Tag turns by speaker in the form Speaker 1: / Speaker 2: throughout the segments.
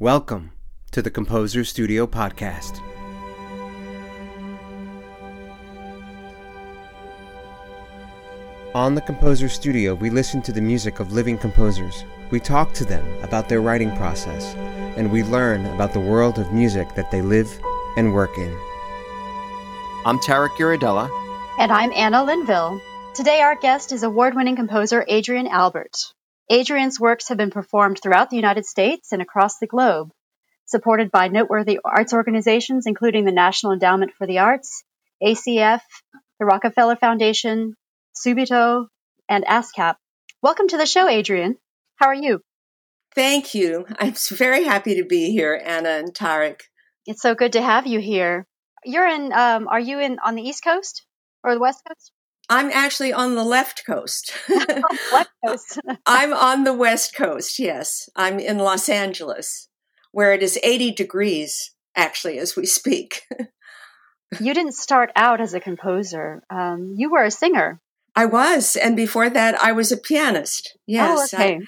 Speaker 1: Welcome to the Composer Studio Podcast. On the Composer Studio, we listen to the music of living composers. We talk to them about their writing process, and we learn about the world of music that they live and work in. I'm Tarek Uradella.
Speaker 2: And I'm Anna Linville. Today, our guest is award winning composer Adrienne Albert. Adrienne's works have been performed throughout the United States and across the globe, supported by noteworthy arts organizations including the National Endowment for the Arts, ACF, the Rockefeller Foundation, Subito, and ASCAP. Welcome to the show, Adrienne. How are you?
Speaker 3: Thank you. I'm very happy to be here, Anna and Tarek.
Speaker 2: It's so good to have you here. You're in. Um, are you in on the East Coast or the West Coast?
Speaker 3: I'm actually on the left coast.
Speaker 2: left coast.
Speaker 3: I'm on the West Coast. Yes, I'm in Los Angeles, where it is 80 degrees actually as we speak.
Speaker 2: you didn't start out as a composer. Um, you were a singer.
Speaker 3: I was, and before that, I was a pianist. Yes.
Speaker 2: Oh, okay.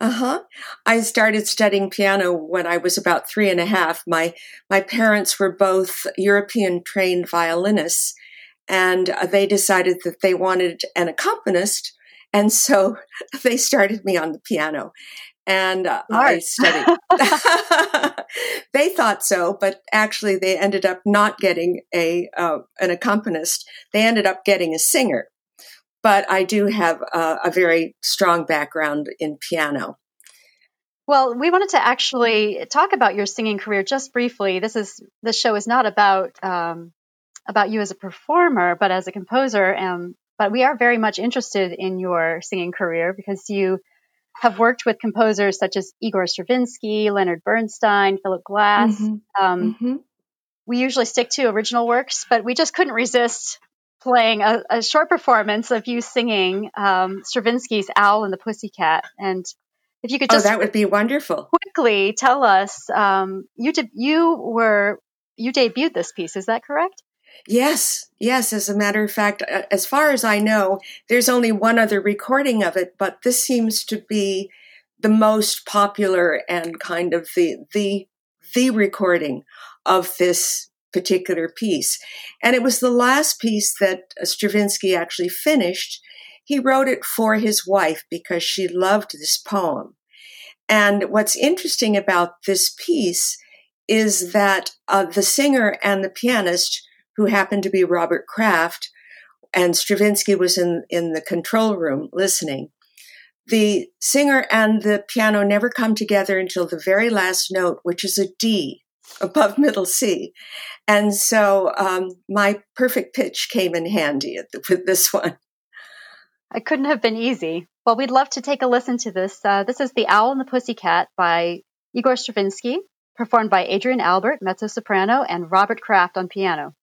Speaker 3: Uh huh. I started studying piano when I was about three and a half. My my parents were both European trained violinists, and uh, they decided that they wanted an accompanist, and so they started me on the piano. And uh, I studied. they thought so, but actually, they ended up not getting a uh, an accompanist. They ended up getting a singer but I do have a, a very strong background in piano.
Speaker 2: Well, we wanted to actually talk about your singing career just briefly. This is this show is not about um, about you as a performer, but as a composer. Um, but we are very much interested in your singing career because you have worked with composers such as Igor Stravinsky, Leonard Bernstein, Philip Glass. Mm-hmm. Um, mm-hmm. We usually stick to original works, but we just couldn't resist playing a, a short performance of you singing um, Stravinsky's Owl and the Pussycat. And if you could oh, just
Speaker 3: oh, that would be wonderful.
Speaker 2: Quickly tell us, um, you did, you were you debuted this piece. Is that correct?
Speaker 3: Yes, yes. As a matter of fact, as far as I know, there's only one other recording of it, but this seems to be the most popular and kind of the the the recording of this particular piece. And it was the last piece that Stravinsky actually finished. He wrote it for his wife because she loved this poem. And what's interesting about this piece is that uh, the singer and the pianist, who happened to be Robert Kraft, and Stravinsky was in, in the control room listening. The singer and the piano never come together until the very last note, which is a D above middle C. And so um, my perfect pitch came in handy the, with this one.
Speaker 2: It couldn't have been easy. Well, we'd love to take a listen to this. Uh, this is The Owl and the Pussycat by Igor Stravinsky, performed by Adrienne Albert, mezzo soprano, and Robert Kraft on piano.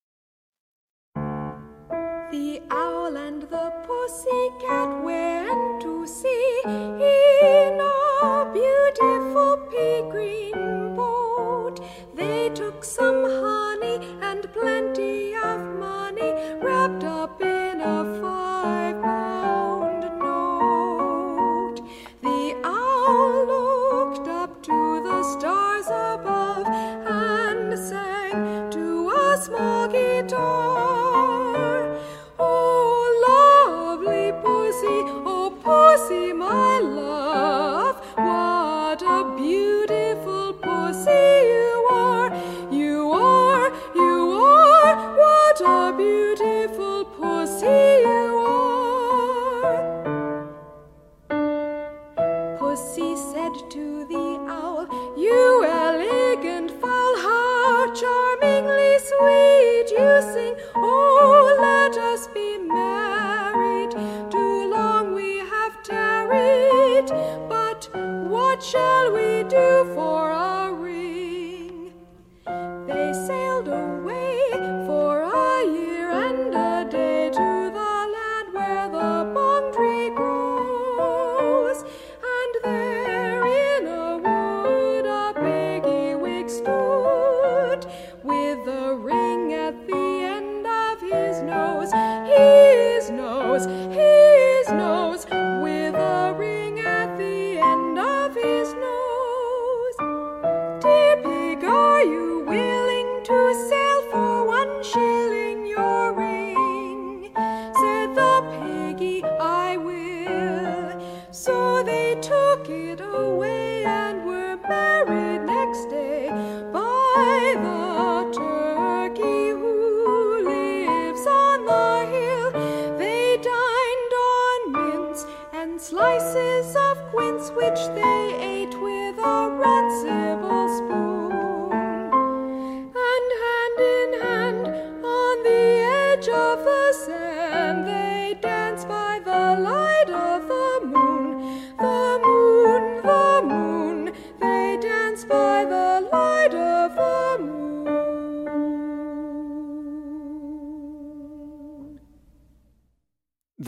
Speaker 4: Pussycat went to sea in a beautiful pea green boat. They took some honey and plenty of money wrapped up in a five pound note. The owl looked up to the stars above and sang to a small guitar. We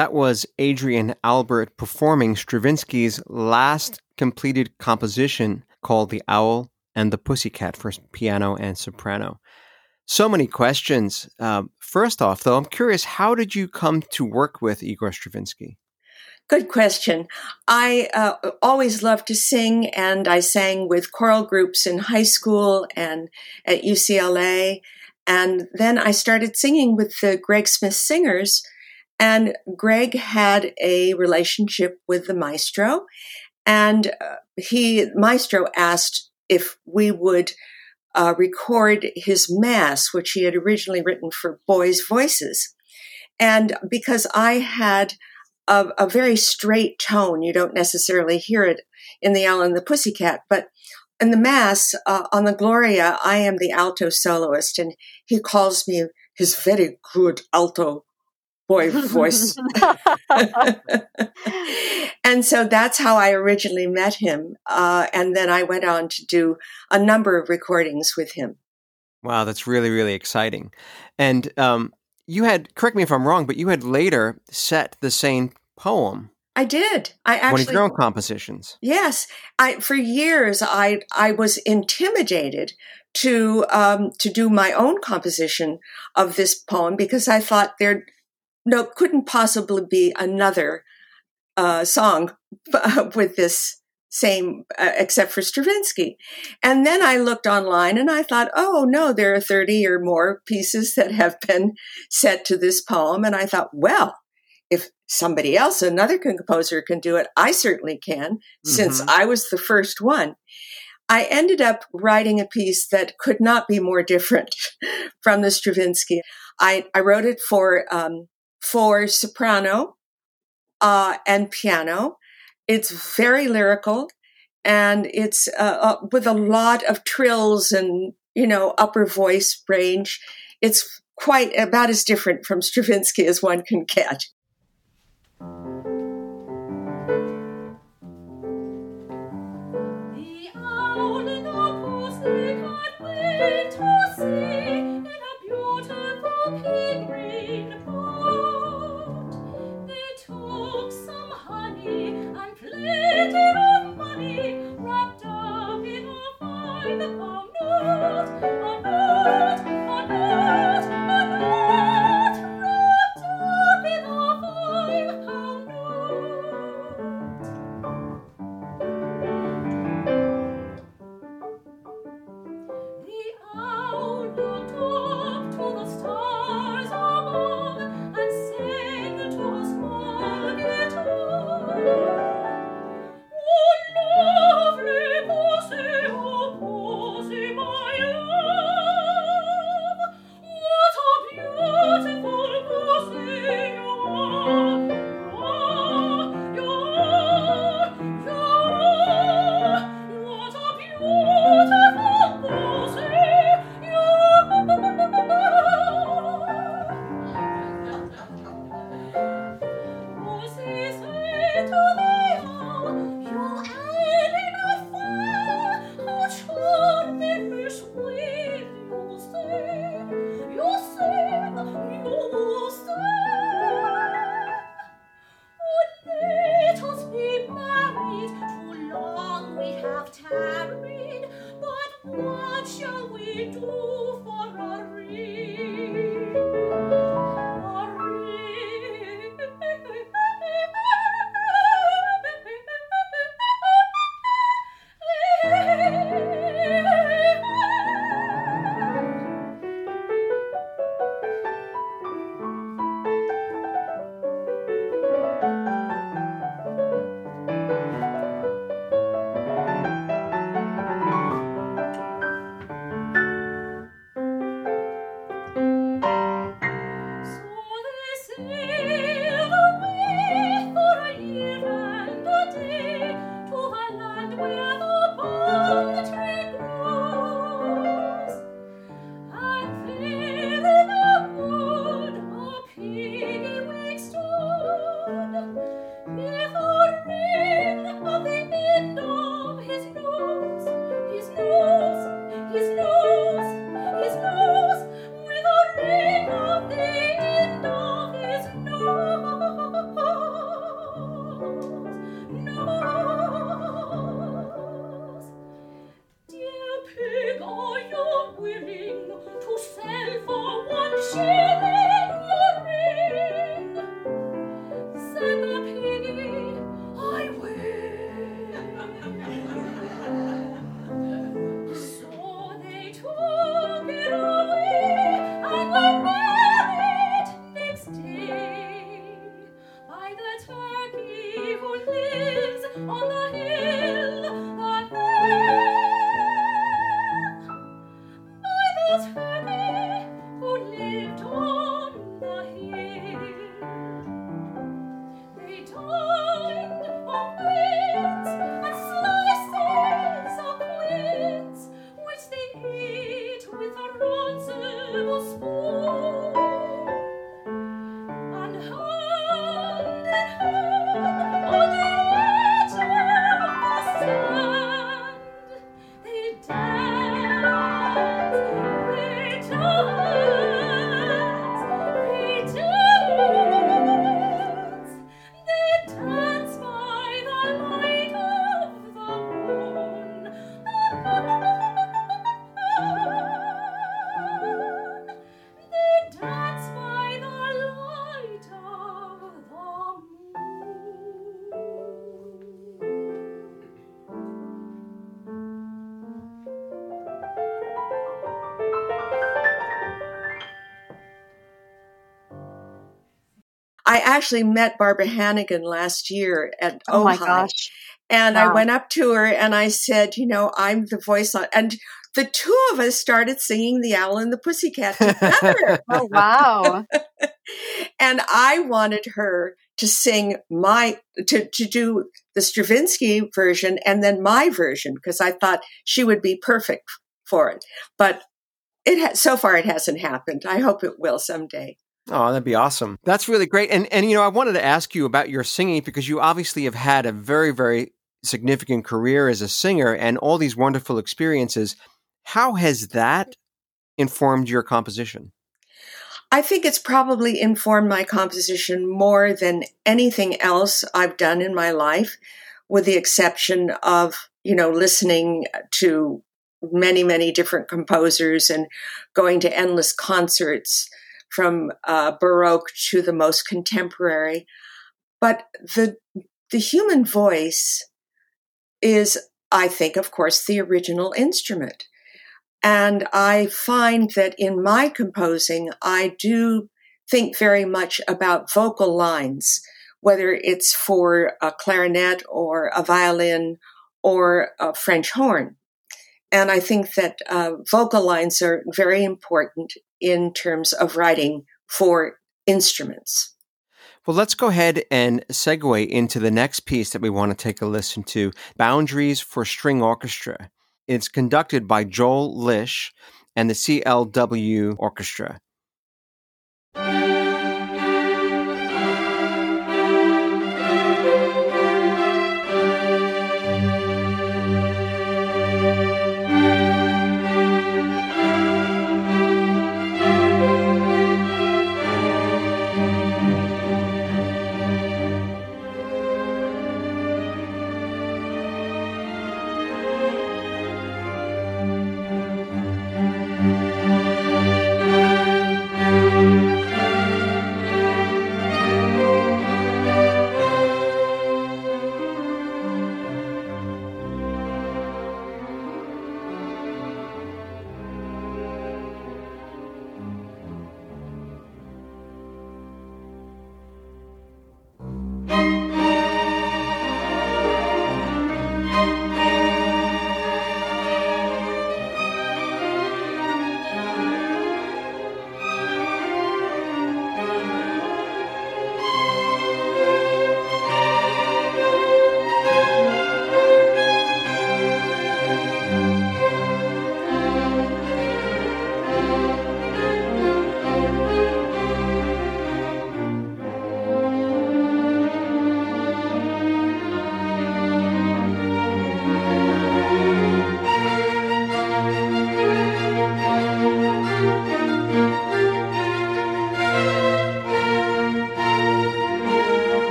Speaker 1: That was Adrienne Albert performing Stravinsky's last completed composition called The Owl and the Pussycat for piano and soprano. So many questions. Uh, first off, though, I'm curious how did you come to work with Igor Stravinsky?
Speaker 3: Good question. I uh, always loved to sing, and I sang with choral groups in high school and at UCLA. And then I started singing with the Greg Smith Singers. And Greg had a relationship with the maestro, and uh, he maestro asked if we would uh, record his mass, which he had originally written for boys' voices. And because I had a, a very straight tone, you don't necessarily hear it in the Owl and the Pussycat, but in the Mass uh, on the Gloria, I am the alto soloist, and he calls me his very good alto boy voice. and so that's how I originally met him. Uh, and then I went on to do a number of recordings with him.
Speaker 1: Wow, that's really, really exciting. And um, you had, correct me if I'm wrong, but you had later set the same poem.
Speaker 3: I did. I actually
Speaker 1: one of your own compositions.
Speaker 3: Yes, I for years I I was intimidated to um, to do my own composition of this poem because I thought there no couldn't possibly be another uh, song with this same uh, except for Stravinsky. And then I looked online and I thought, oh no, there are 30 or more pieces that have been set to this poem. And I thought, well, if somebody else, another composer can do it, I certainly can, mm-hmm. since I was the first one. I ended up writing a piece that could not be more different from the Stravinsky. I, I wrote it for um, for soprano uh, and piano. It's very lyrical, and it's uh, uh, with a lot of trills and you know upper voice range. It's quite about as different from Stravinsky as one can get. I actually met Barbara Hannigan last year at
Speaker 2: Oh my
Speaker 3: Ojai.
Speaker 2: gosh.
Speaker 3: And I went up to her and I said, you know, I'm the voice on, and the two of us started singing The Owl and the Pussycat together.
Speaker 2: Oh wow.
Speaker 3: and I wanted her to sing my, to, to do the Stravinsky version and then my version because I thought she would be perfect for it. But it ha- so far it hasn't happened. I hope it will someday.
Speaker 1: Oh, that'd be awesome. That's really great. And and you know, I wanted to ask you about your singing because you obviously have had a very very significant career as a singer and all these wonderful experiences. How has that informed your composition?
Speaker 3: I think it's probably informed my composition more than anything else I've done in my life, with the exception of, you know, listening to many, many different composers and going to endless concerts from uh, Baroque to the most contemporary. But the, the human voice is, I think, of course, the original instrument. And I find that in my composing, I do think very much about vocal lines, whether it's for a clarinet or a violin or a French horn. And I think that uh, vocal lines are very important in terms of writing for instruments.
Speaker 1: Well, let's go ahead and segue into the next piece that we want to take a listen to Boundaries for String Orchestra. It's conducted by Joel Lish and the CLW Orchestra.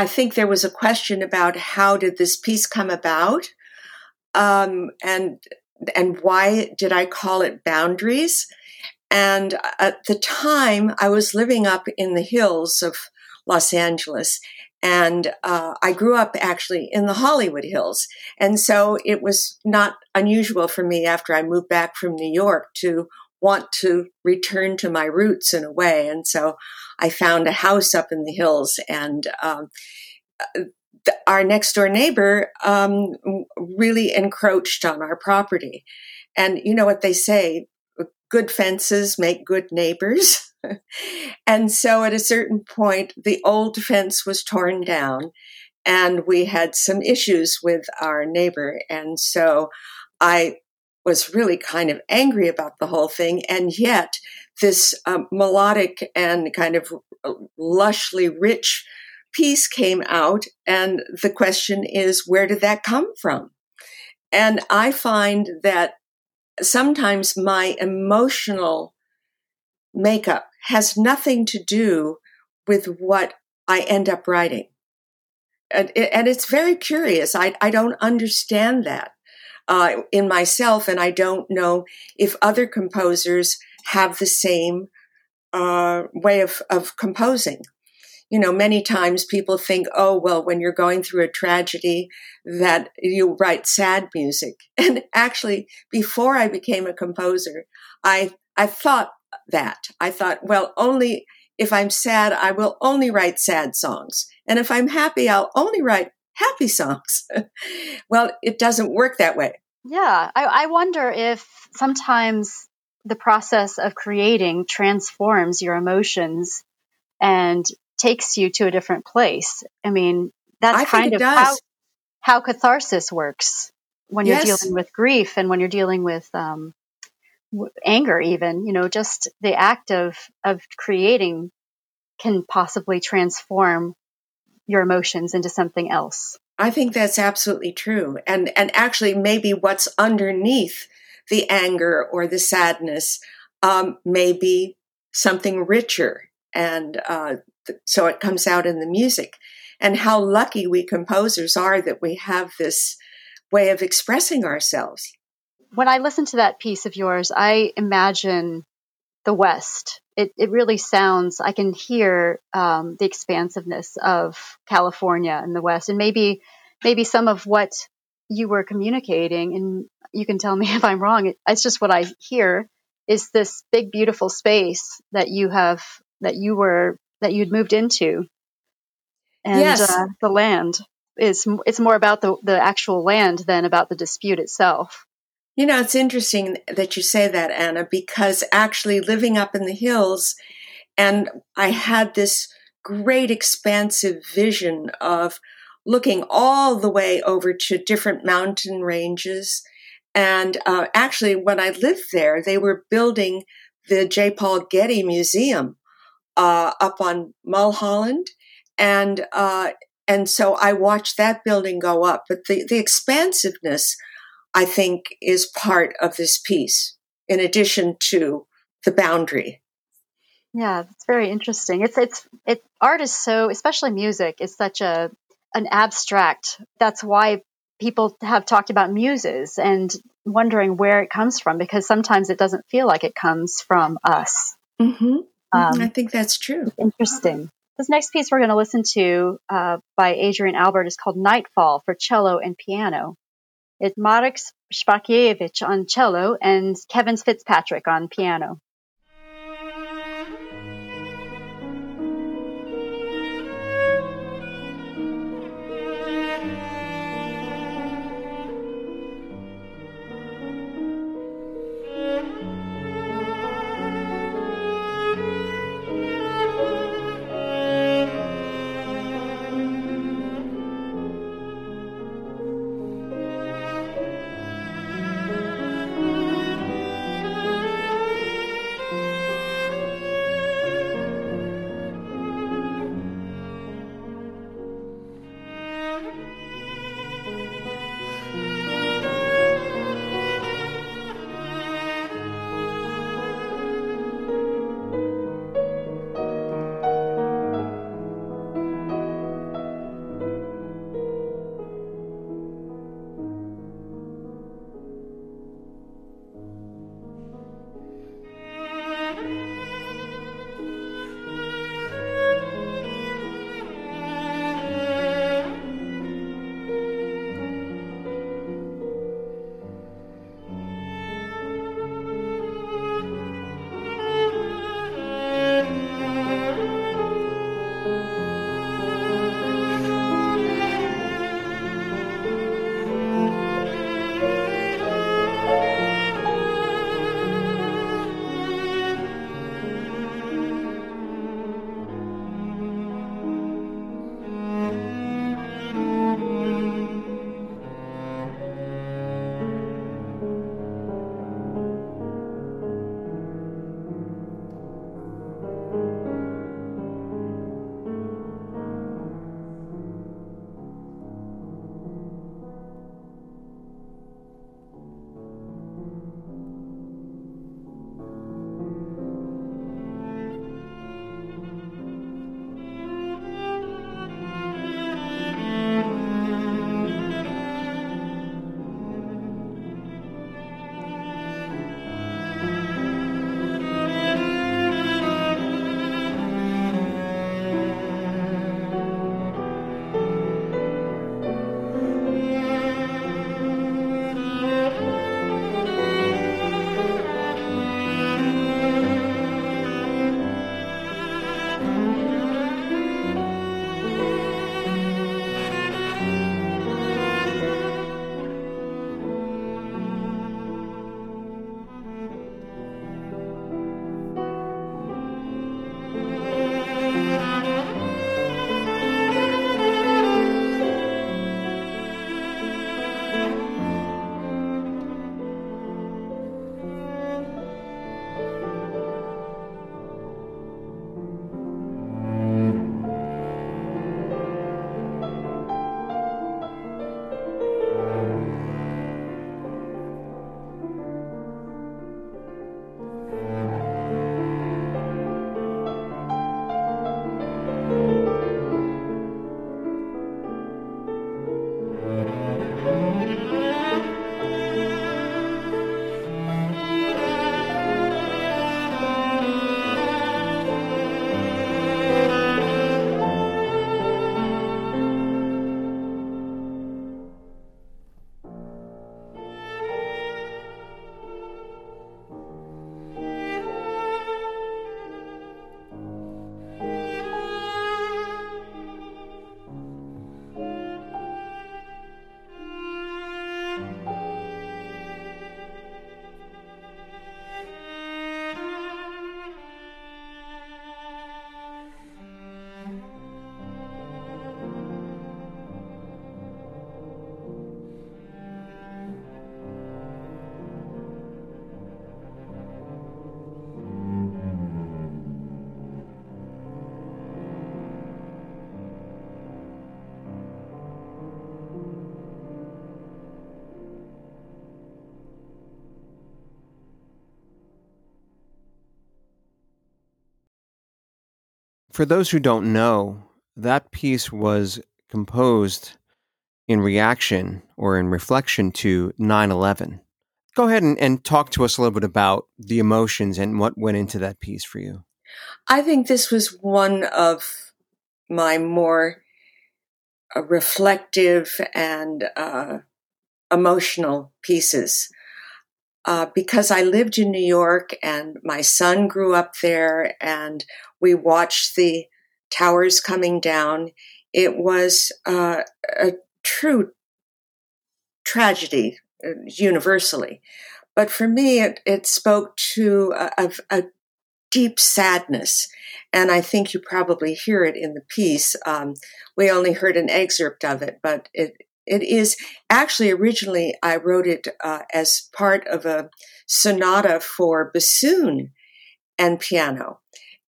Speaker 3: I think there was a question about how did this piece come about, um, and and why did I call it boundaries? And at the time, I was living up in the hills of Los Angeles, and uh, I grew up actually in the Hollywood Hills, and so it was not unusual for me after I moved back from New York to want to return to my roots in a way. And so I found a house up in the hills and, um, our next door neighbor um, really encroached on our property. And you know what they say good fences make good neighbors. and so at a certain point, the old fence was torn down and we had some issues with our neighbor. And so I was really kind of angry about the whole thing. And yet, this um, melodic and kind of uh, lushly rich piece came out. And the question is, where did that come from? And I find that sometimes my emotional makeup has nothing to do with what I end up writing. And, and it's very curious. I, I don't understand that uh, in myself, and I don't know if other composers have the same uh, way of, of composing. You know, many times people think, oh, well, when you're going through a tragedy, that you write sad music. And actually, before I became a composer, I, I thought that. I thought, well, only if I'm sad, I will only write sad songs. And if I'm happy, I'll only write happy songs. well, it doesn't work that way.
Speaker 2: Yeah, I, I wonder if sometimes the process of creating transforms your emotions and takes you to a different place. I mean, that's
Speaker 3: I
Speaker 2: kind of how, how catharsis works when you're dealing with grief and when you're dealing with um, w- anger, even. You know, just the act of of creating can possibly transform your emotions into something else.
Speaker 3: I think that's absolutely true. And and actually maybe what's underneath the anger or the sadness um, may be something richer. And uh, th- so it comes out in the music. And how lucky we composers are that we have this way of expressing ourselves.
Speaker 2: when I listen to that piece of yours, I imagine the West. It, it really sounds, I can hear um, the expansiveness of California and the West, and maybe maybe some of what you were communicating, and you can tell me if I'm wrong. It, it's just what I hear is this big, beautiful space that you have that you were that you'd moved into, and
Speaker 3: Yes.
Speaker 2: uh, the land is it's more about the the actual land than about the dispute itself.
Speaker 3: You know, it's interesting that you say that, Anna, because actually living up in the hills, and I had this great expansive vision of looking all the way over to different mountain ranges. And uh, actually, when I lived there, they were building the J. Paul Getty Museum uh, up on Mulholland, and uh, and so I watched that building go up. But the the expansiveness I think is part of this piece, in addition to the boundary.
Speaker 2: Yeah, it's very interesting. It's it's it art is so especially music is such a an abstract. That's why people have talked about muses and wondering where it comes from because sometimes it doesn't feel like it comes from us.
Speaker 3: Mm-hmm.
Speaker 2: Um,
Speaker 3: I think that's true.
Speaker 2: Interesting. This next piece we're going to listen to uh, by Adrienne Albert is called Nightfall for cello and piano. It's Marek Szpakiewicz on cello and Kevin Fitzpatrick on piano.
Speaker 1: For those who don't know, that piece was composed in reaction or in reflection to 9 11. Go ahead and, and talk to us a little bit about the emotions and what went into that piece for you.
Speaker 3: I think this was one of my more uh, reflective and uh, emotional pieces. Uh, because I lived in New York and my son grew up there and we watched the towers coming down, it was uh, a true tragedy uh, universally. But for me, it, it spoke to a, a, deep sadness. And I think you probably hear it in the piece. Um, we only heard an excerpt of it, but it, it is actually originally I wrote it uh, as part of a sonata for bassoon and piano.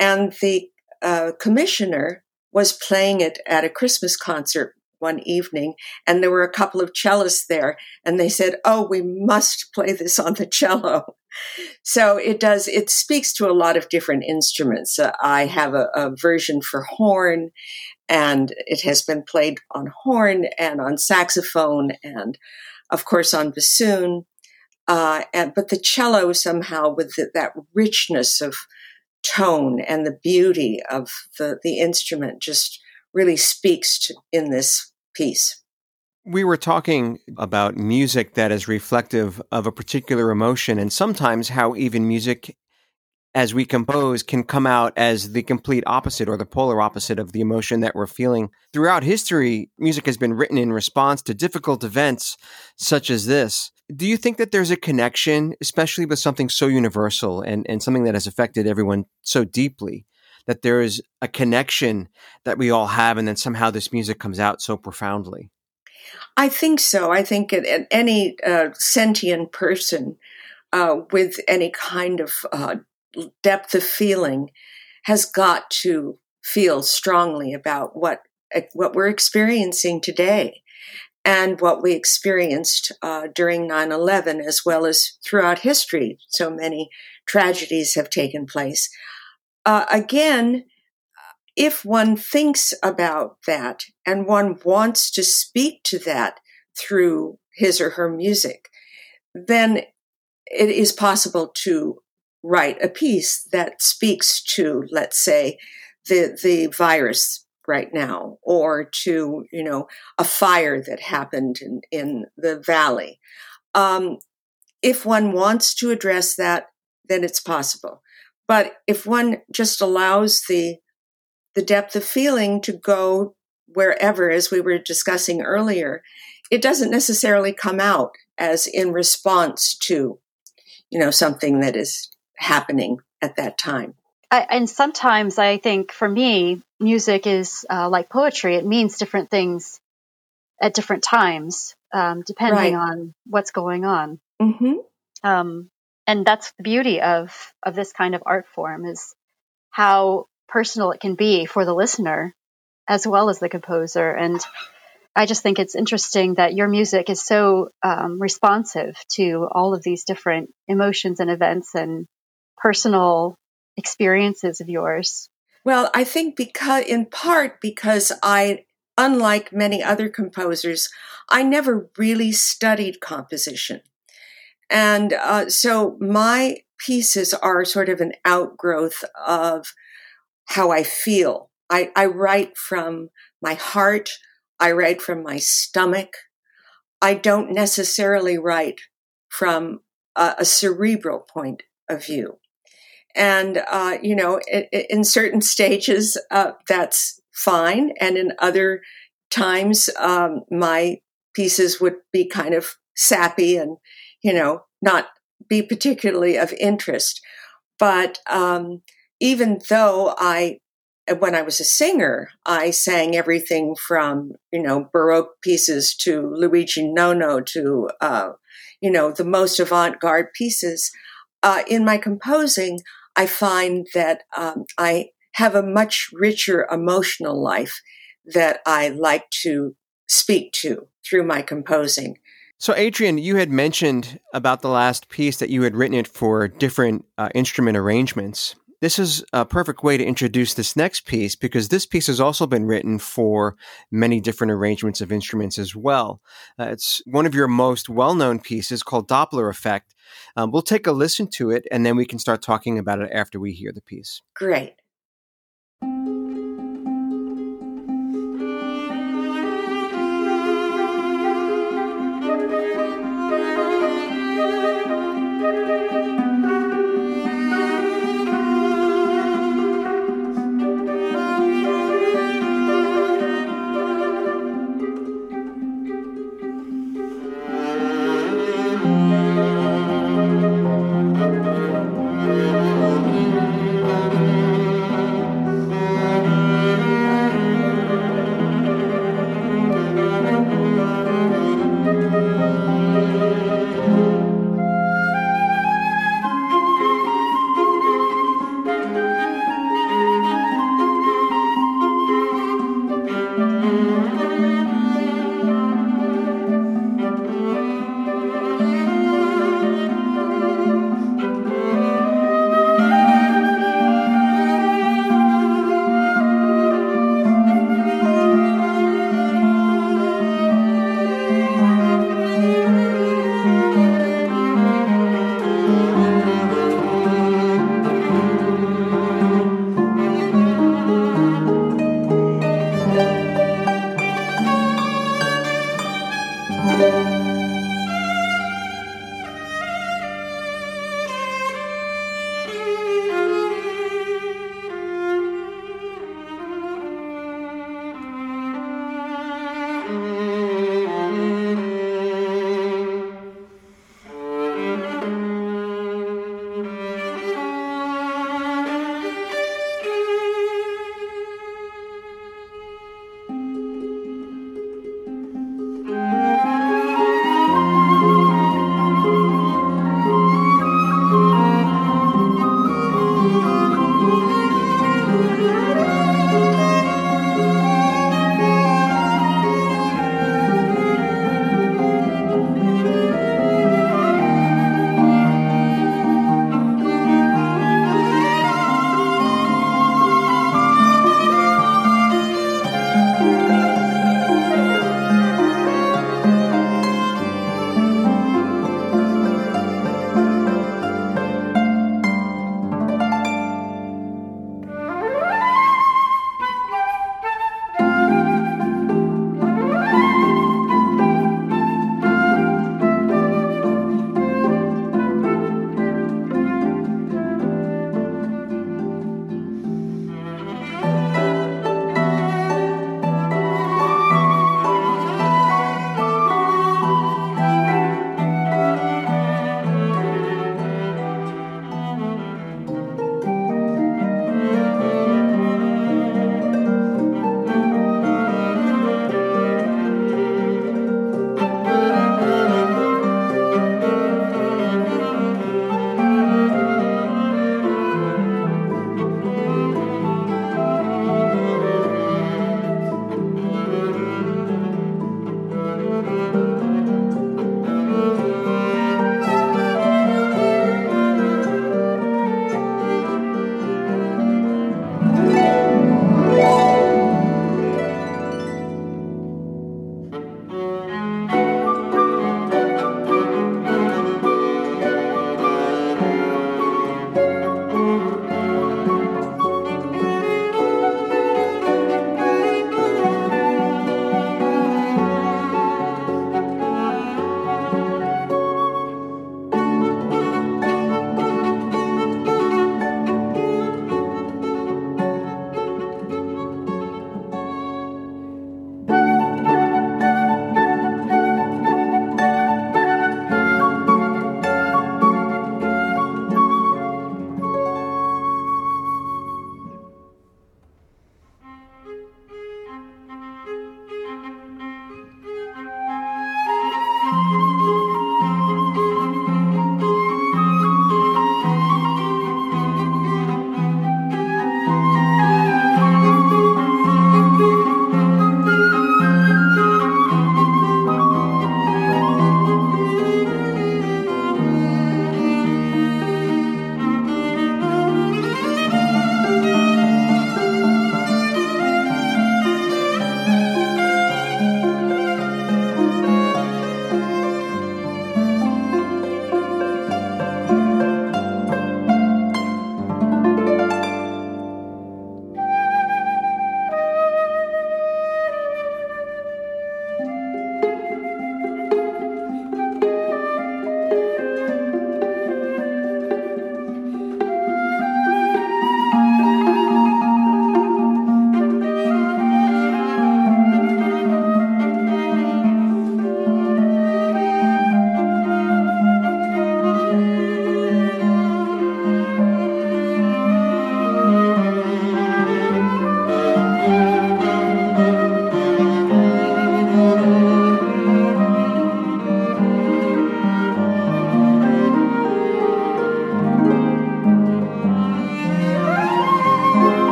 Speaker 3: And the uh, commissioner was playing it at a Christmas concert one evening and there were a couple of cellists there and they said, Oh, we must play this on the cello. So it does, it speaks to a lot of different instruments. Uh, I have a, a version for horn and it has been played on horn and on saxophone and of course on bassoon. Uh, and, but the cello somehow with the, that richness of tone and the beauty of the, the instrument just really speaks to, in this piece.
Speaker 1: We were talking about music that is reflective of a particular emotion, and sometimes how even music as we compose can come out as the complete opposite or the polar opposite of the emotion that we're feeling. Throughout history, music has been written in response to difficult events such as this. Do you think that there's a connection, especially with something so universal and, and something that has affected everyone so deeply, that there is a connection that we all have, and then somehow this music comes out so profoundly.
Speaker 3: I think so. I think any uh, sentient person uh, with any kind of uh, depth of feeling has got to feel strongly about what uh, what we're experiencing today and what we experienced uh, during 9-11 as well as throughout history so many tragedies have taken place uh, again, if one thinks about that and one wants to speak to that through his or her music, then it is possible to write a piece that speaks to, let's say, the, the virus right now or to, you know, a fire that happened in, in the valley. Um, if one wants to address that, then it's possible. But if one just allows the the depth of feeling to go wherever, as we were discussing earlier, it doesn't necessarily come out as in response to, you know, something that is happening at that time.
Speaker 2: I, and sometimes I think for me, music is uh, like poetry. It means different things at different times, um, depending right. on what's going on. Mm-hmm. Um, and that's the beauty of of this kind of art form is how personal it can be for the listener as well as the composer. And i just think it's interesting that your music is so um, responsive to all of these different emotions and events and personal experiences of yours.
Speaker 3: Well i think because in part because i unlike many other composers i never really studied composition and uh, so my pieces are sort of an outgrowth of how I feel. I, I write from my heart. I write from my stomach. I don't necessarily write from a, a cerebral point of view. And, uh, you know, in, in certain stages, uh, that's fine. And in other times, um, my pieces would be kind of sappy and you know, not be particularly of interest. But um, even though I, when I was a singer, I sang everything from, you know, Baroque pieces to Luigi Nono to, uh, you know, the most avant garde pieces. Uh, in my composing, I find that um, I have a much richer emotional life that I like to speak to through my composing.
Speaker 1: So, Adrienne, you had mentioned about the last piece that you had written it for different uh, instrument arrangements. this is a perfect way to introduce this next piece because this piece has also been written for many different arrangements of instruments as well. Uh, it's one of your most well known pieces called Doppler Effect. Um, we'll take a listen to it and then we can start talking about it after we hear the piece.
Speaker 3: Great.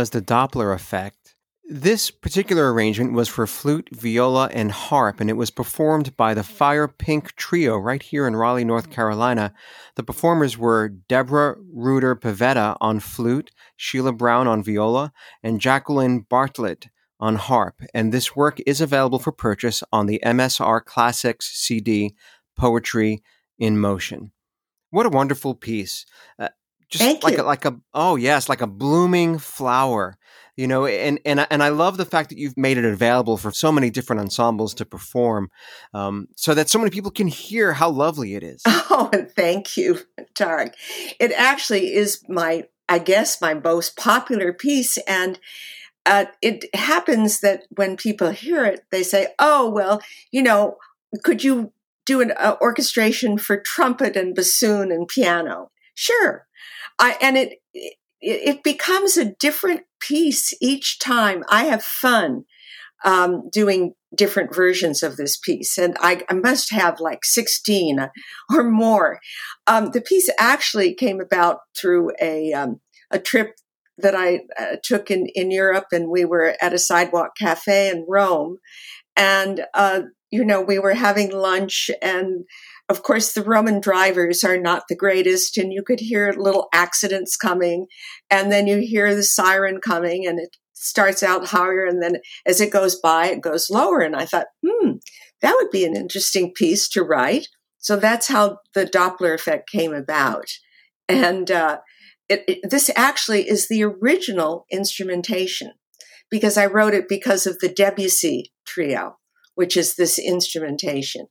Speaker 1: Was the Doppler effect. This particular arrangement was for flute, viola, and harp, and it was performed by the Fire Pink Trio right here in Raleigh, North Carolina. The performers were Deborah Reuter-Pivetta on flute, Sheila Browne on viola, and Jacqueline Bartlett on harp. And this work is available for purchase on the MSR Classics CD, Poetry in Motion. What a wonderful piece. Uh, just
Speaker 3: Thank
Speaker 1: like
Speaker 3: you.
Speaker 1: a, like a oh yes, like a blooming flower you know and and and I love the fact that you've made it available for so many different ensembles to perform um, so that so many people can hear how lovely it is
Speaker 3: Oh, and thank you, Tarek. It actually is my, I guess, my most popular piece. And uh, it happens that when people hear it, they say, oh, well, you know, could you do an uh, orchestration for trumpet and bassoon and piano? Sure. I, and it, it, it becomes a different piece each time. I have fun um, doing different versions of this piece, and I, I must have like 16 or more. Um, the piece actually came about through a, um, a trip that I uh, took in, in Europe, and we were at a sidewalk cafe in Rome. And, uh, you know, we were having lunch, and of course, the Roman drivers are not the greatest, and you could hear little accidents coming, and then you hear the siren coming, and it starts out higher, and then as it goes by, it goes lower. And I thought, hmm, that would be an interesting piece to write. So that's how the Doppler effect came about. And uh, it, it, this actually is the original instrumentation because I wrote it because of the Debussy trio, which is this instrumentation.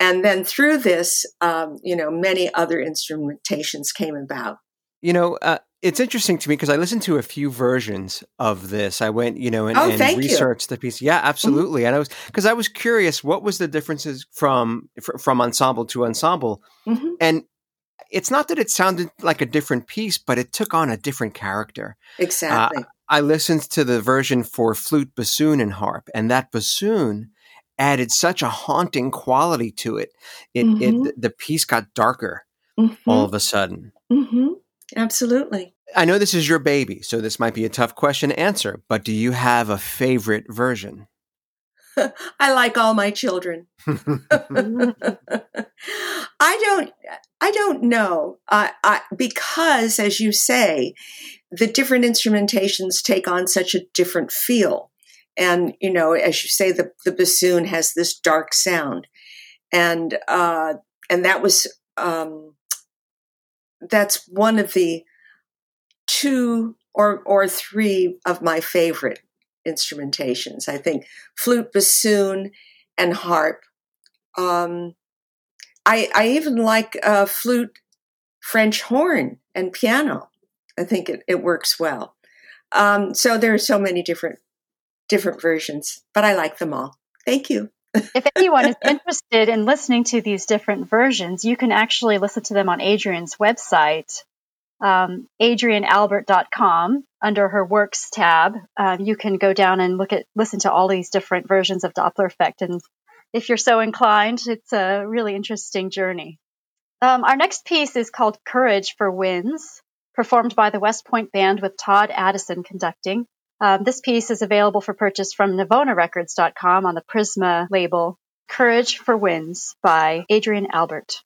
Speaker 3: And then through this, um, you know, many other instrumentations came about.
Speaker 1: You know, uh, it's interesting to me because I listened to a few versions of this. I went, you know, and,
Speaker 3: Oh,
Speaker 1: and
Speaker 3: thank you.
Speaker 1: researched the piece. Yeah, absolutely. And I was because I was curious what was the differences from fr- from ensemble to ensemble,
Speaker 3: hmm
Speaker 1: and it's not that it sounded like a different piece, but it took on a different character.
Speaker 3: Exactly.
Speaker 1: I listened to the version for flute, bassoon, and harp, and that bassoon added such a haunting quality to it. It,
Speaker 3: Mhm.
Speaker 1: it the piece got darker
Speaker 3: Mhm.
Speaker 1: all of a sudden.
Speaker 3: hmm Absolutely.
Speaker 1: I know this is your baby, so this might be a tough question to answer, but do you have a favorite version?
Speaker 3: I like all my children. I don't. I don't know. Uh, I, because, as you say, the different instrumentations take on such a different feel, and you know, as you say, the the bassoon has this dark sound, and uh, and that was um, that's one of the two or or three of my favorite instrumentations. I think flute, bassoon, and harp. Um, I, I even like uh, flute, French horn, and piano. I think it, it works well. Um, so there are so many different different versions, but I like them all. Thank you.
Speaker 2: if anyone is interested in listening to these different versions, you can actually listen to them on Adrienne's website, um, adriennealbert.com. Under her works tab, uh, you can go down and look at listen to all these different versions of Doppler effect. And if you're so inclined, it's a really interesting journey. Um, our next piece is called Courage for Winds, performed by the West Point Band with Todd Addison conducting. Um, this piece is available for purchase from NavonaRecords.com on the Prisma label. Courage for Winds by Adrienne Albert.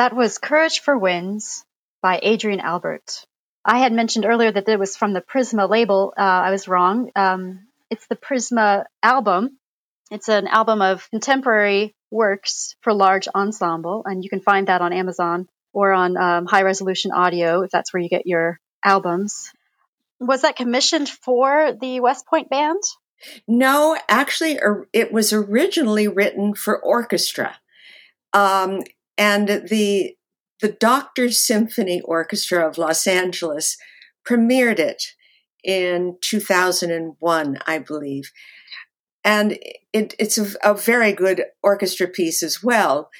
Speaker 2: That was Courage for Winds by Adrienne Albert. I had mentioned earlier that it was from the Prisma label. Uh, I was wrong. Um, it's the Prisma album. It's an album of contemporary works for large ensemble, and you can find that on Amazon or on um, High Resolution Audio if that's where you get your albums. Was that commissioned for the West Point Band?
Speaker 3: No, actually, it was originally written for orchestra. Um, and the the Doctors Symphony Orchestra of Los Angeles premiered it in 2001, I believe. And it, it's a, a, very good orchestra piece as well.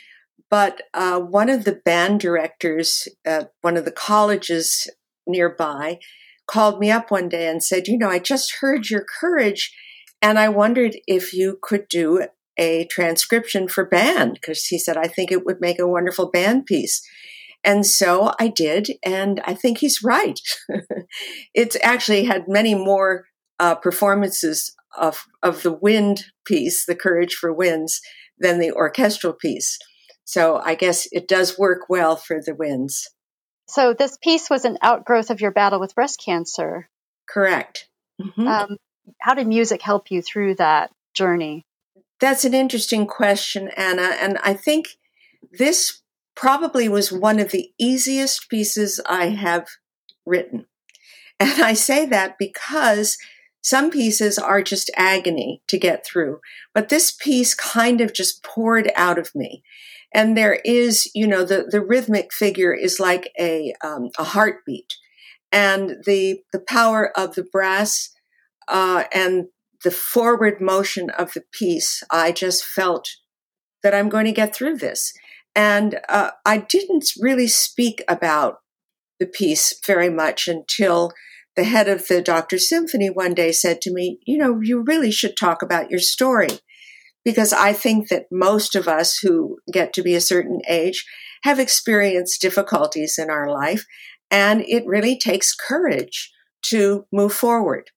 Speaker 3: But uh, one of the band directors at one of the colleges nearby called me up one day and said, You know, I just heard your courage, and I wondered if you could do a transcription for band because he said, I think it would make a wonderful band piece. And so I did, and I think he's right. it's actually had many more uh, performances of, of the wind piece, the Courage for Winds, than the orchestral piece. So I guess it does work well for the winds.
Speaker 2: So this piece was an outgrowth of your battle with breast cancer.
Speaker 3: Correct.
Speaker 2: Mm-hmm. Um, how did music help you through that journey?
Speaker 3: That's an interesting question, Anna. And I think this probably was one of the easiest pieces I have written. And I say that because some pieces are just agony to get through, but this piece kind of just poured out of me. And there is, you know, the, the rhythmic figure is like a, um, a heartbeat. And the, the power of the brass uh, and the forward motion of the piece, I just felt that I'm going to get through this. And uh, I didn't really speak about the piece very much until the head of the Doctor Symphony one day said to me, You know, you really should talk about your story. Because I think that most of us who get to be a certain age have experienced difficulties in our life, and it really takes courage to move forward.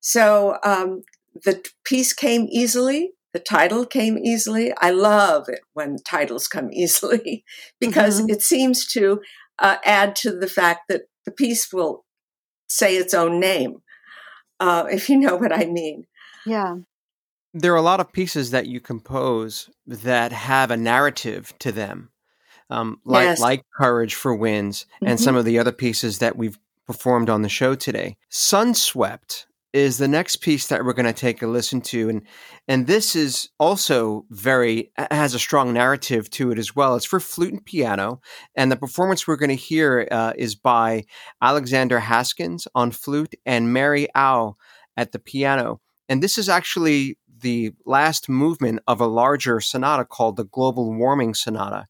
Speaker 3: So um, the piece came easily. The title came easily. I love it when titles come easily because mm-hmm. it seems to uh, add to the fact that the piece will say its own name, uh, if you know what I mean.
Speaker 2: Yeah.
Speaker 1: There are a lot of pieces that you compose that have a narrative to them, um, like yes. like Courage for Winds and mm-hmm. some of the other pieces that we've performed on the show today. Sunswept is the next piece that we're going to take a listen to and and this is also very has a strong narrative to it as well. It's for flute and piano and the performance we're going to hear uh, is by alexander haskins on flute and mary au at the piano. And this is actually the last movement of a larger sonata called the global warming sonata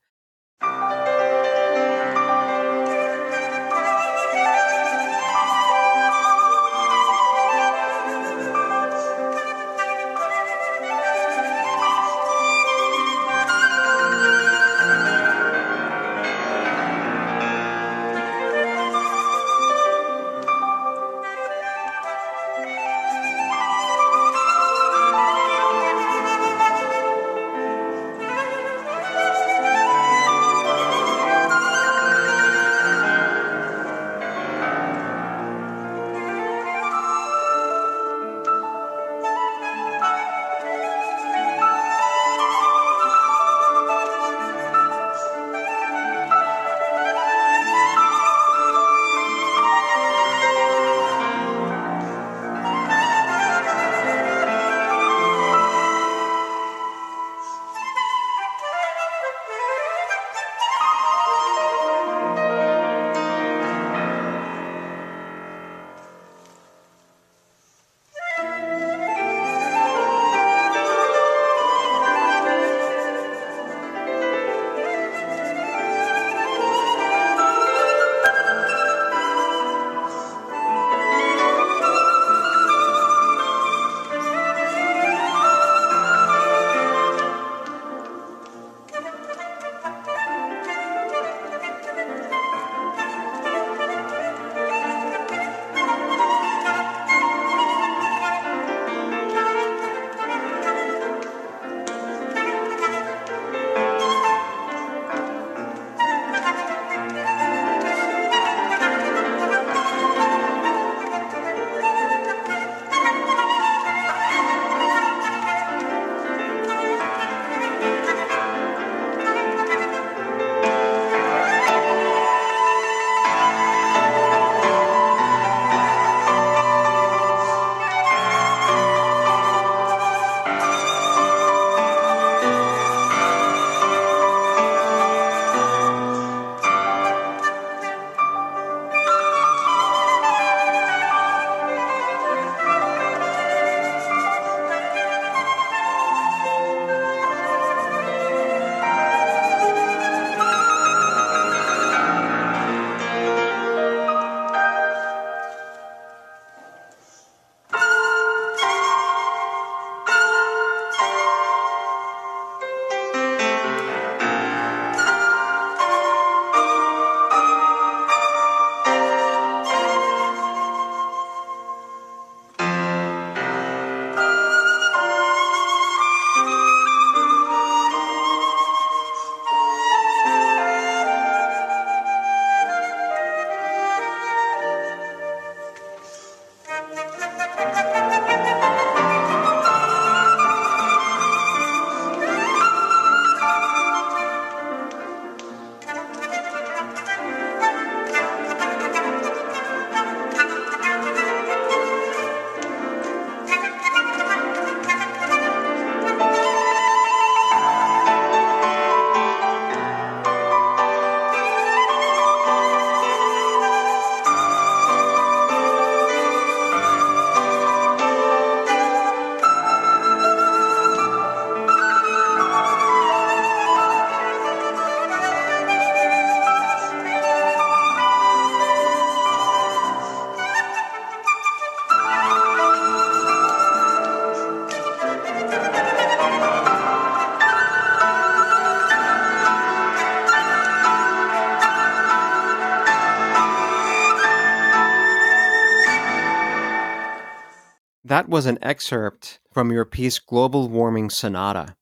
Speaker 1: Was an excerpt from your piece Global Warming Sonata.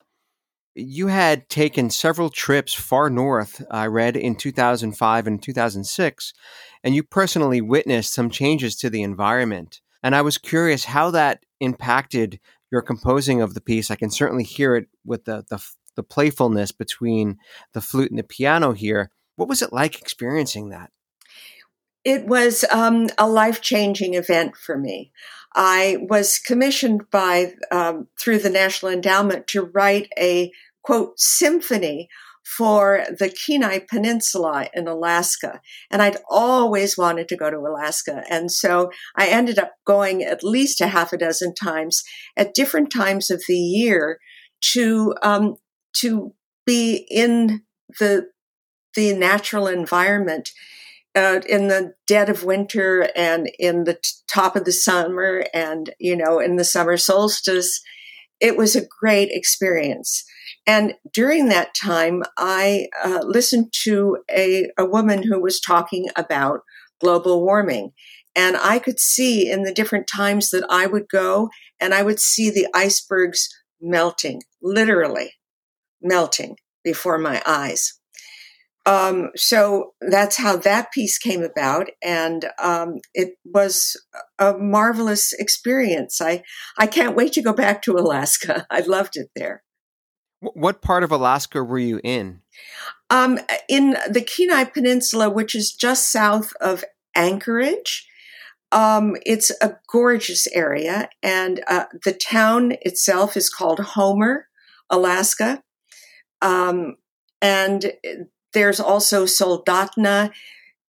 Speaker 1: You had taken several trips far north, I read in 2005 and 2006, and you personally witnessed some changes to the environment. And I was curious how that impacted your composing of the piece. I can certainly hear it with the, the, the playfulness between the flute and the piano here. What was it like experiencing that?
Speaker 3: It was um, a life changing event for me. I was commissioned by um, through the National Endowment to write a quote symphony for the Kenai Peninsula in Alaska. And I'd always wanted to go to Alaska. And so I ended up going at least a half a dozen times at different times of the year to, um, to be in the, the natural environment uh, in the dead of winter and in the t- top of the summer and, you know, in the summer solstice. It was a great experience. And during that time, I uh, listened to a, a woman who was talking about global warming. And I could see in the different times that I would go, and I would see the icebergs melting, literally melting before my eyes. Um, so that's how that piece came about, and um, it was a marvelous experience. I I can't wait to go back to Alaska. I loved it there.
Speaker 1: What part of Alaska were you in?
Speaker 3: Um, in the Kenai Peninsula, which is just south of Anchorage. Um, it's a gorgeous area, and uh, the town itself is called Homer, Alaska. Um, and there's also Soldotna.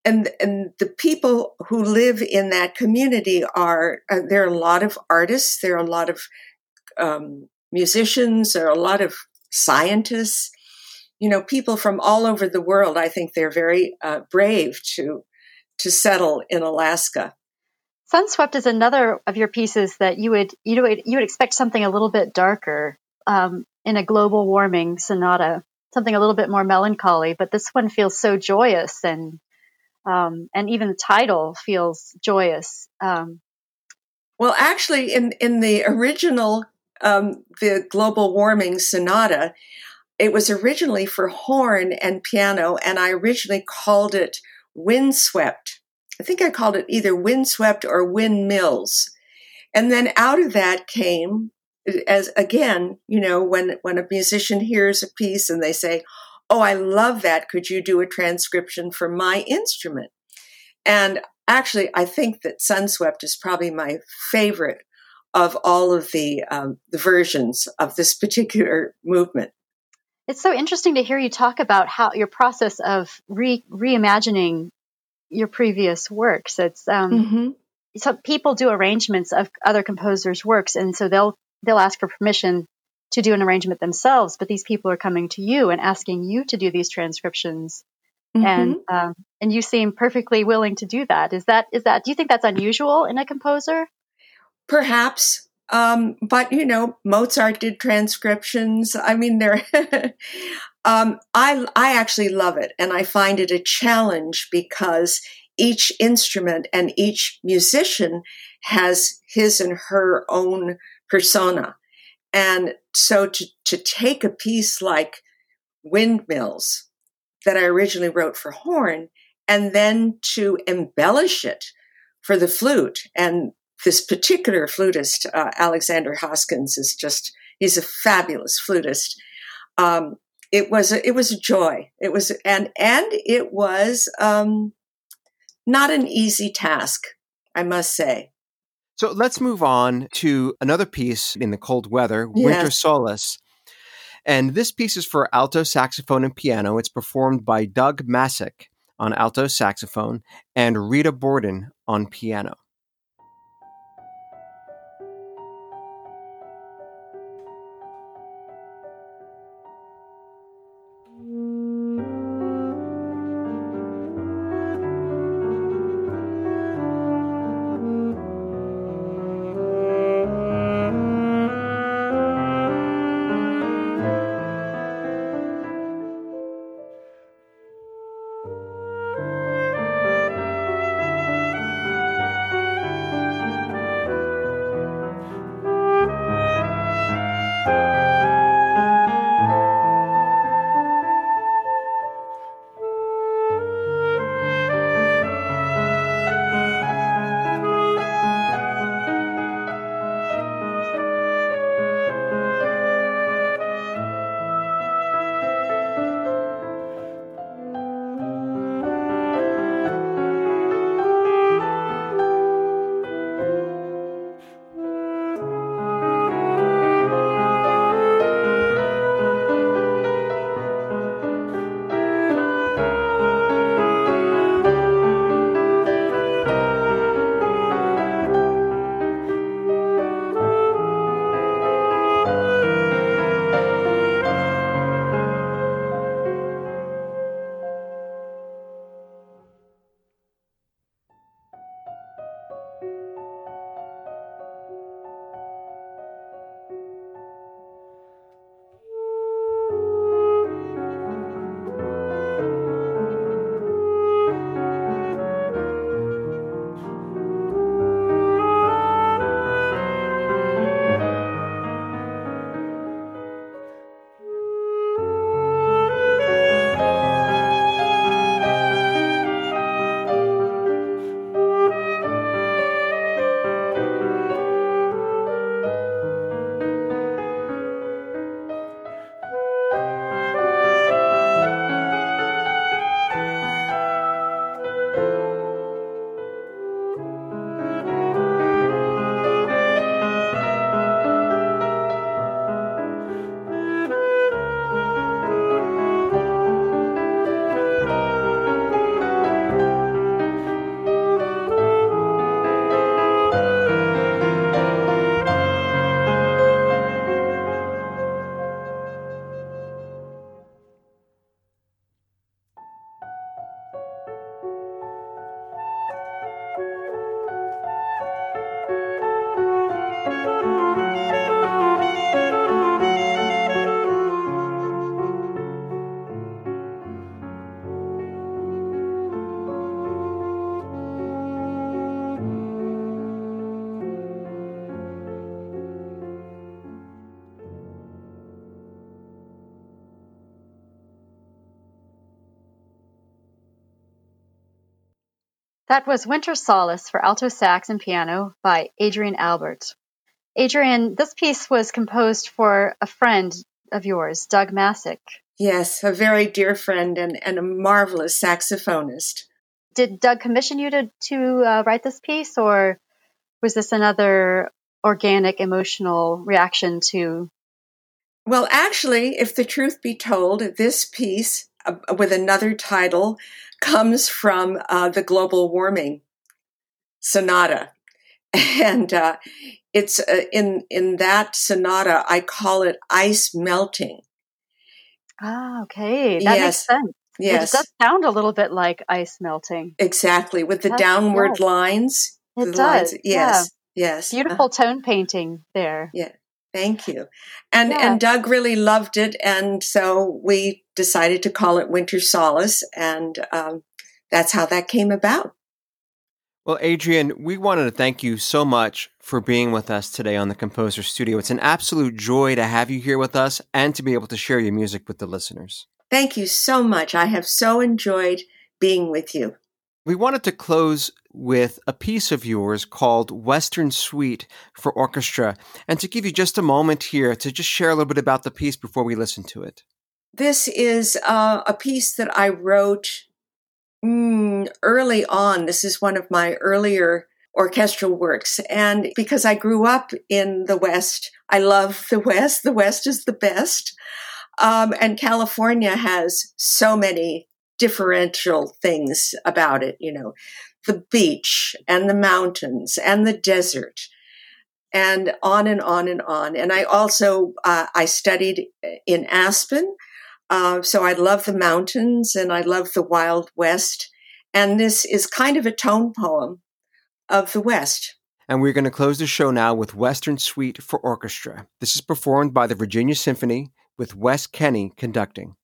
Speaker 3: and and the people who live in that community are uh, there are a lot of artists, there are a lot of um, musicians, there are a lot of scientists, you know, people from all over the world. I think they're very uh, brave to to settle in Alaska.
Speaker 2: Sunswept is another of your pieces that you would you would you would expect something a little bit darker um, in a global warming sonata, something a little bit more melancholy. But this one feels so joyous, and um, and even the title feels joyous. Um,
Speaker 3: well, actually, in in the original um, the global warming sonata. It was originally for horn and piano, and I originally called it Windswept. I think I called it either Windswept or Windmills. And then out of that came, as again, you know, when, when a musician hears a piece and they say, Oh, I love that. Could you do a transcription for my instrument? And actually, I think that Sunswept is probably my favorite of all of the um, the versions of this particular movement.
Speaker 2: It's so interesting to hear you talk about how your process of re- reimagining your previous works. It's um, mm-hmm. so people do arrangements of other composers' works, and so they'll they'll ask for permission to do an arrangement themselves. But these people are coming to you and asking you to do these transcriptions, mm-hmm. and um, and you seem perfectly willing to do that. Is that is that? Do you think that's unusual in a composer?
Speaker 3: Perhaps. Um, but you know, Mozart did transcriptions. I mean, there. um, I I actually love it, and I find it a challenge because each instrument and each musician has his and her own persona, and so to to take a piece like Windmills that I originally wrote for horn, and then to embellish it for the flute and this particular flutist, uh, Alexander Hoskins, is just, he's a fabulous flutist. Um, it was, a, it was a joy. It was, and, and it was, um, not an easy task, I must say.
Speaker 1: So let's move on to another piece in the cold weather, yes. Winter Solace. And this piece is for alto saxophone and piano. It's performed by Doug Masek on alto saxophone and Rita Borden on piano.
Speaker 2: That was Winter Solace for alto sax and piano by Adrienne Albert. Adrienne, this piece was composed for a friend of yours, Doug Masek.
Speaker 3: Yes, a very dear friend and, and a marvelous saxophonist.
Speaker 2: Did Doug commission you to, to uh, write this piece, or was this another organic emotional reaction to?
Speaker 3: Well, actually, if the truth be told, this piece uh, with another title comes from uh, the global warming sonata. And uh, it's uh, in in that sonata I call it ice melting.
Speaker 2: Ah, okay, that
Speaker 3: yes.
Speaker 2: makes sense.
Speaker 3: Yes,
Speaker 2: it does sound a little bit like ice melting.
Speaker 3: Exactly, with the
Speaker 2: That's,
Speaker 3: downward
Speaker 2: yeah.
Speaker 3: lines.
Speaker 2: It does.
Speaker 3: lines-
Speaker 2: yeah.
Speaker 3: Yes, yes.
Speaker 2: Beautiful
Speaker 3: Uh,
Speaker 2: tone painting there.
Speaker 3: Thank you. And
Speaker 2: Yeah.
Speaker 3: and Doug really loved it, and so we decided to call it Winter Solace, and um, that's how that came about.
Speaker 1: Well, Adrienne, we wanted to thank you so much for being with us today on the Composer Studio. It's an absolute joy to have you here with us and to be able to share your music with the listeners.
Speaker 3: Thank you so much. I have so enjoyed being with you.
Speaker 1: We wanted to close with a piece of yours called Western Suite for Orchestra, and to give you just a moment here to just share a little bit about the piece before we listen to it.
Speaker 3: This is uh, a piece that I wrote mm, early on. This is one of my earlier orchestral works. And because I grew up in the West, I love the West. The West is the best. Um, and California has so many differential things about it, you know, the beach and the mountains and the desert and on and on and on. And I also, uh, I studied in Aspen. Uh, so I love the mountains and I love the Wild West. And this is kind of a tone poem of the West.
Speaker 1: And we're going to close the show now with Western Suite for Orchestra. This is performed by the Virginia Symphony with Wes Kenney conducting.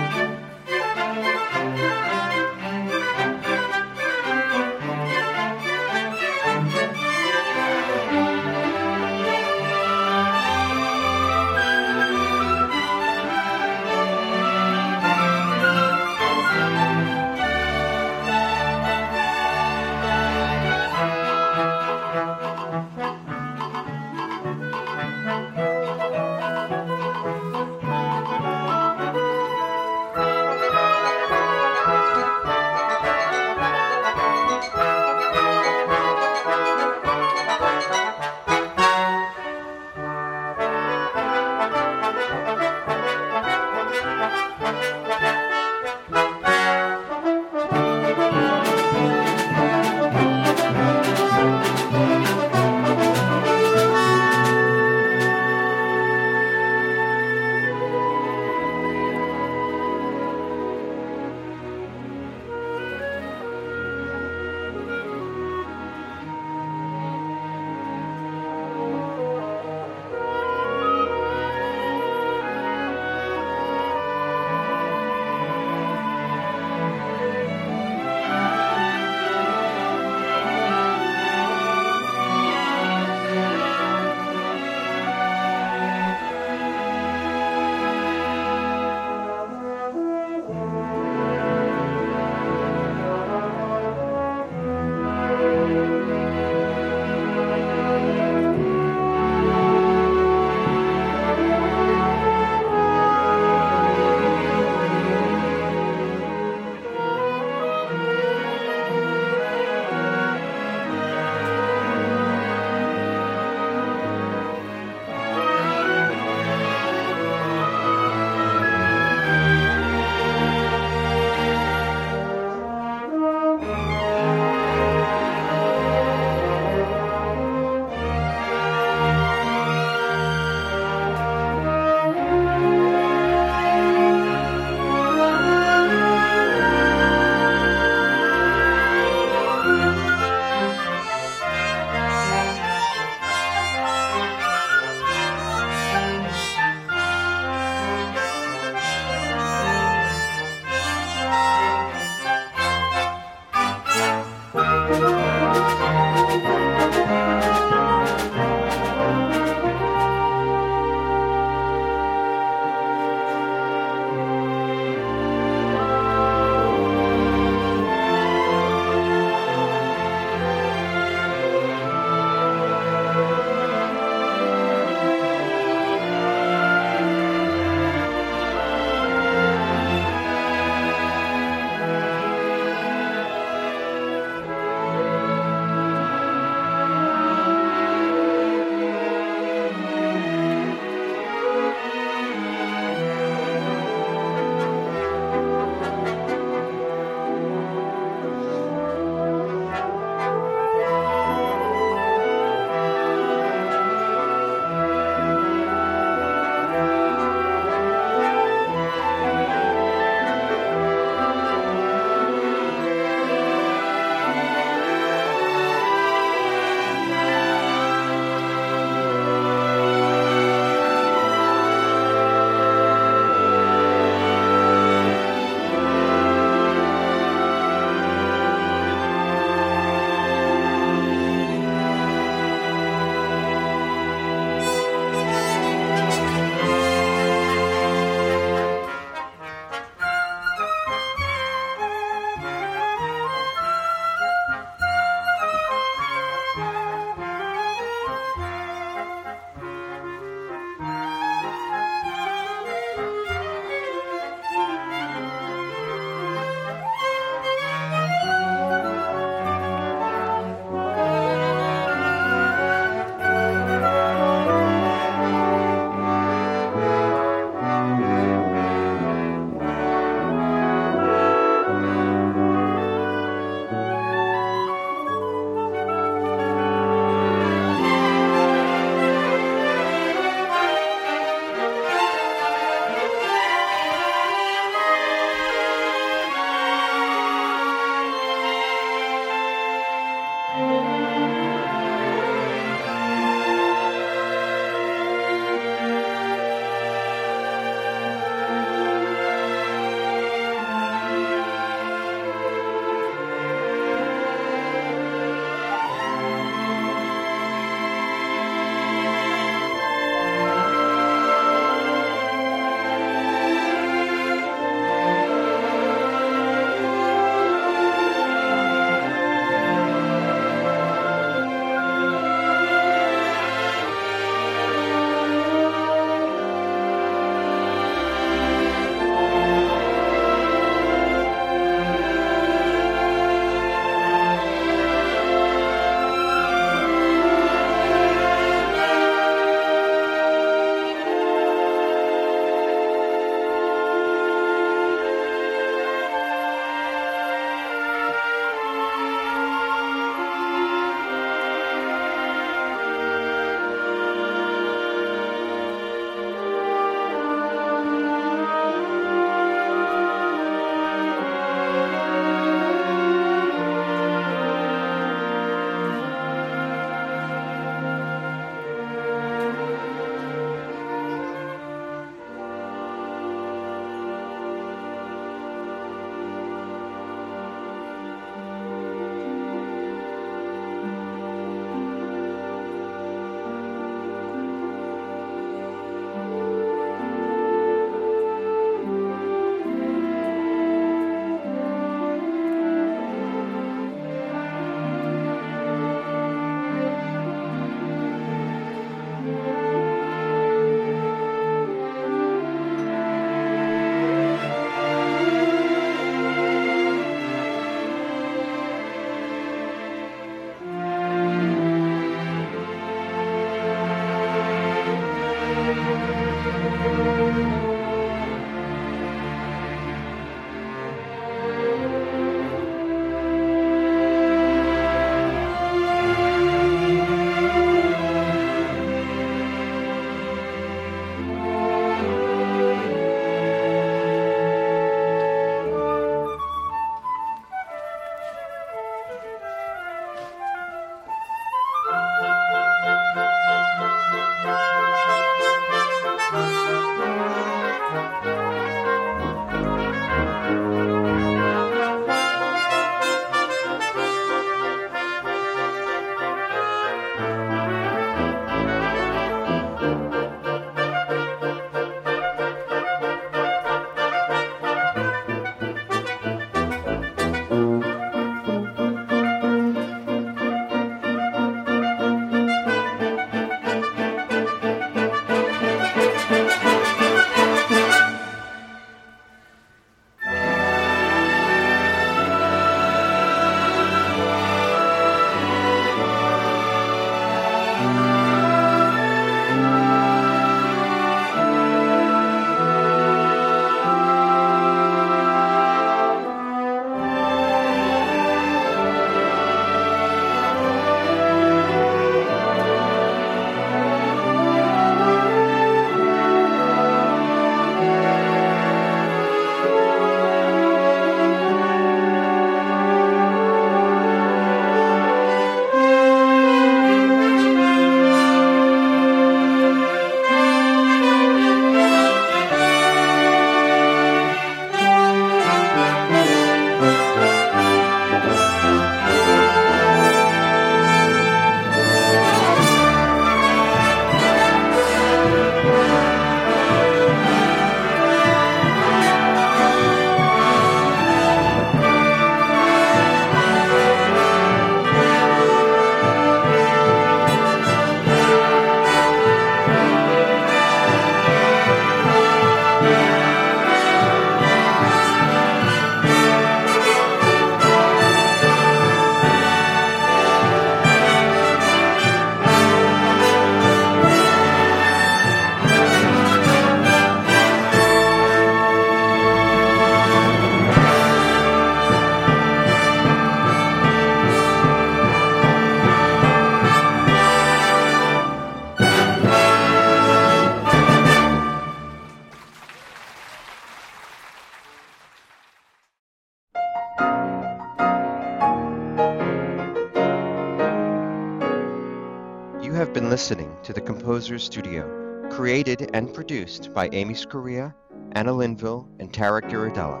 Speaker 1: Composer's Studio, created and produced by Amy Scaria, Anna Linville, and Tara Giradella.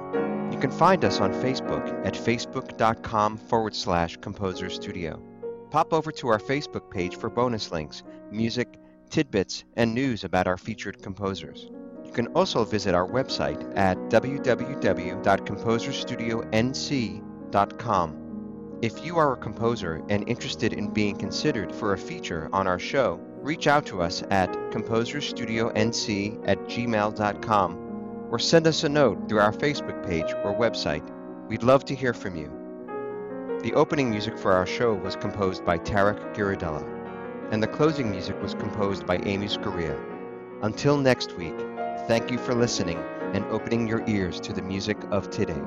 Speaker 1: You can find us on Facebook at facebook.com forward slash Composer Studio. Pop over to our Facebook page for bonus links, music, tidbits, and news about our featured composers. You can also visit our website at www.composerstudionc.com. If you are a composer and interested in being considered for a feature on our show, reach out to us at composerstudionc at gmail.com or send us a note through our Facebook page or website. We'd love to hear from you. The opening music for our show was composed by Tarek Giradella, and the closing music was composed by Amy Scaria. Until next week, thank you for listening and opening your ears to the music of today.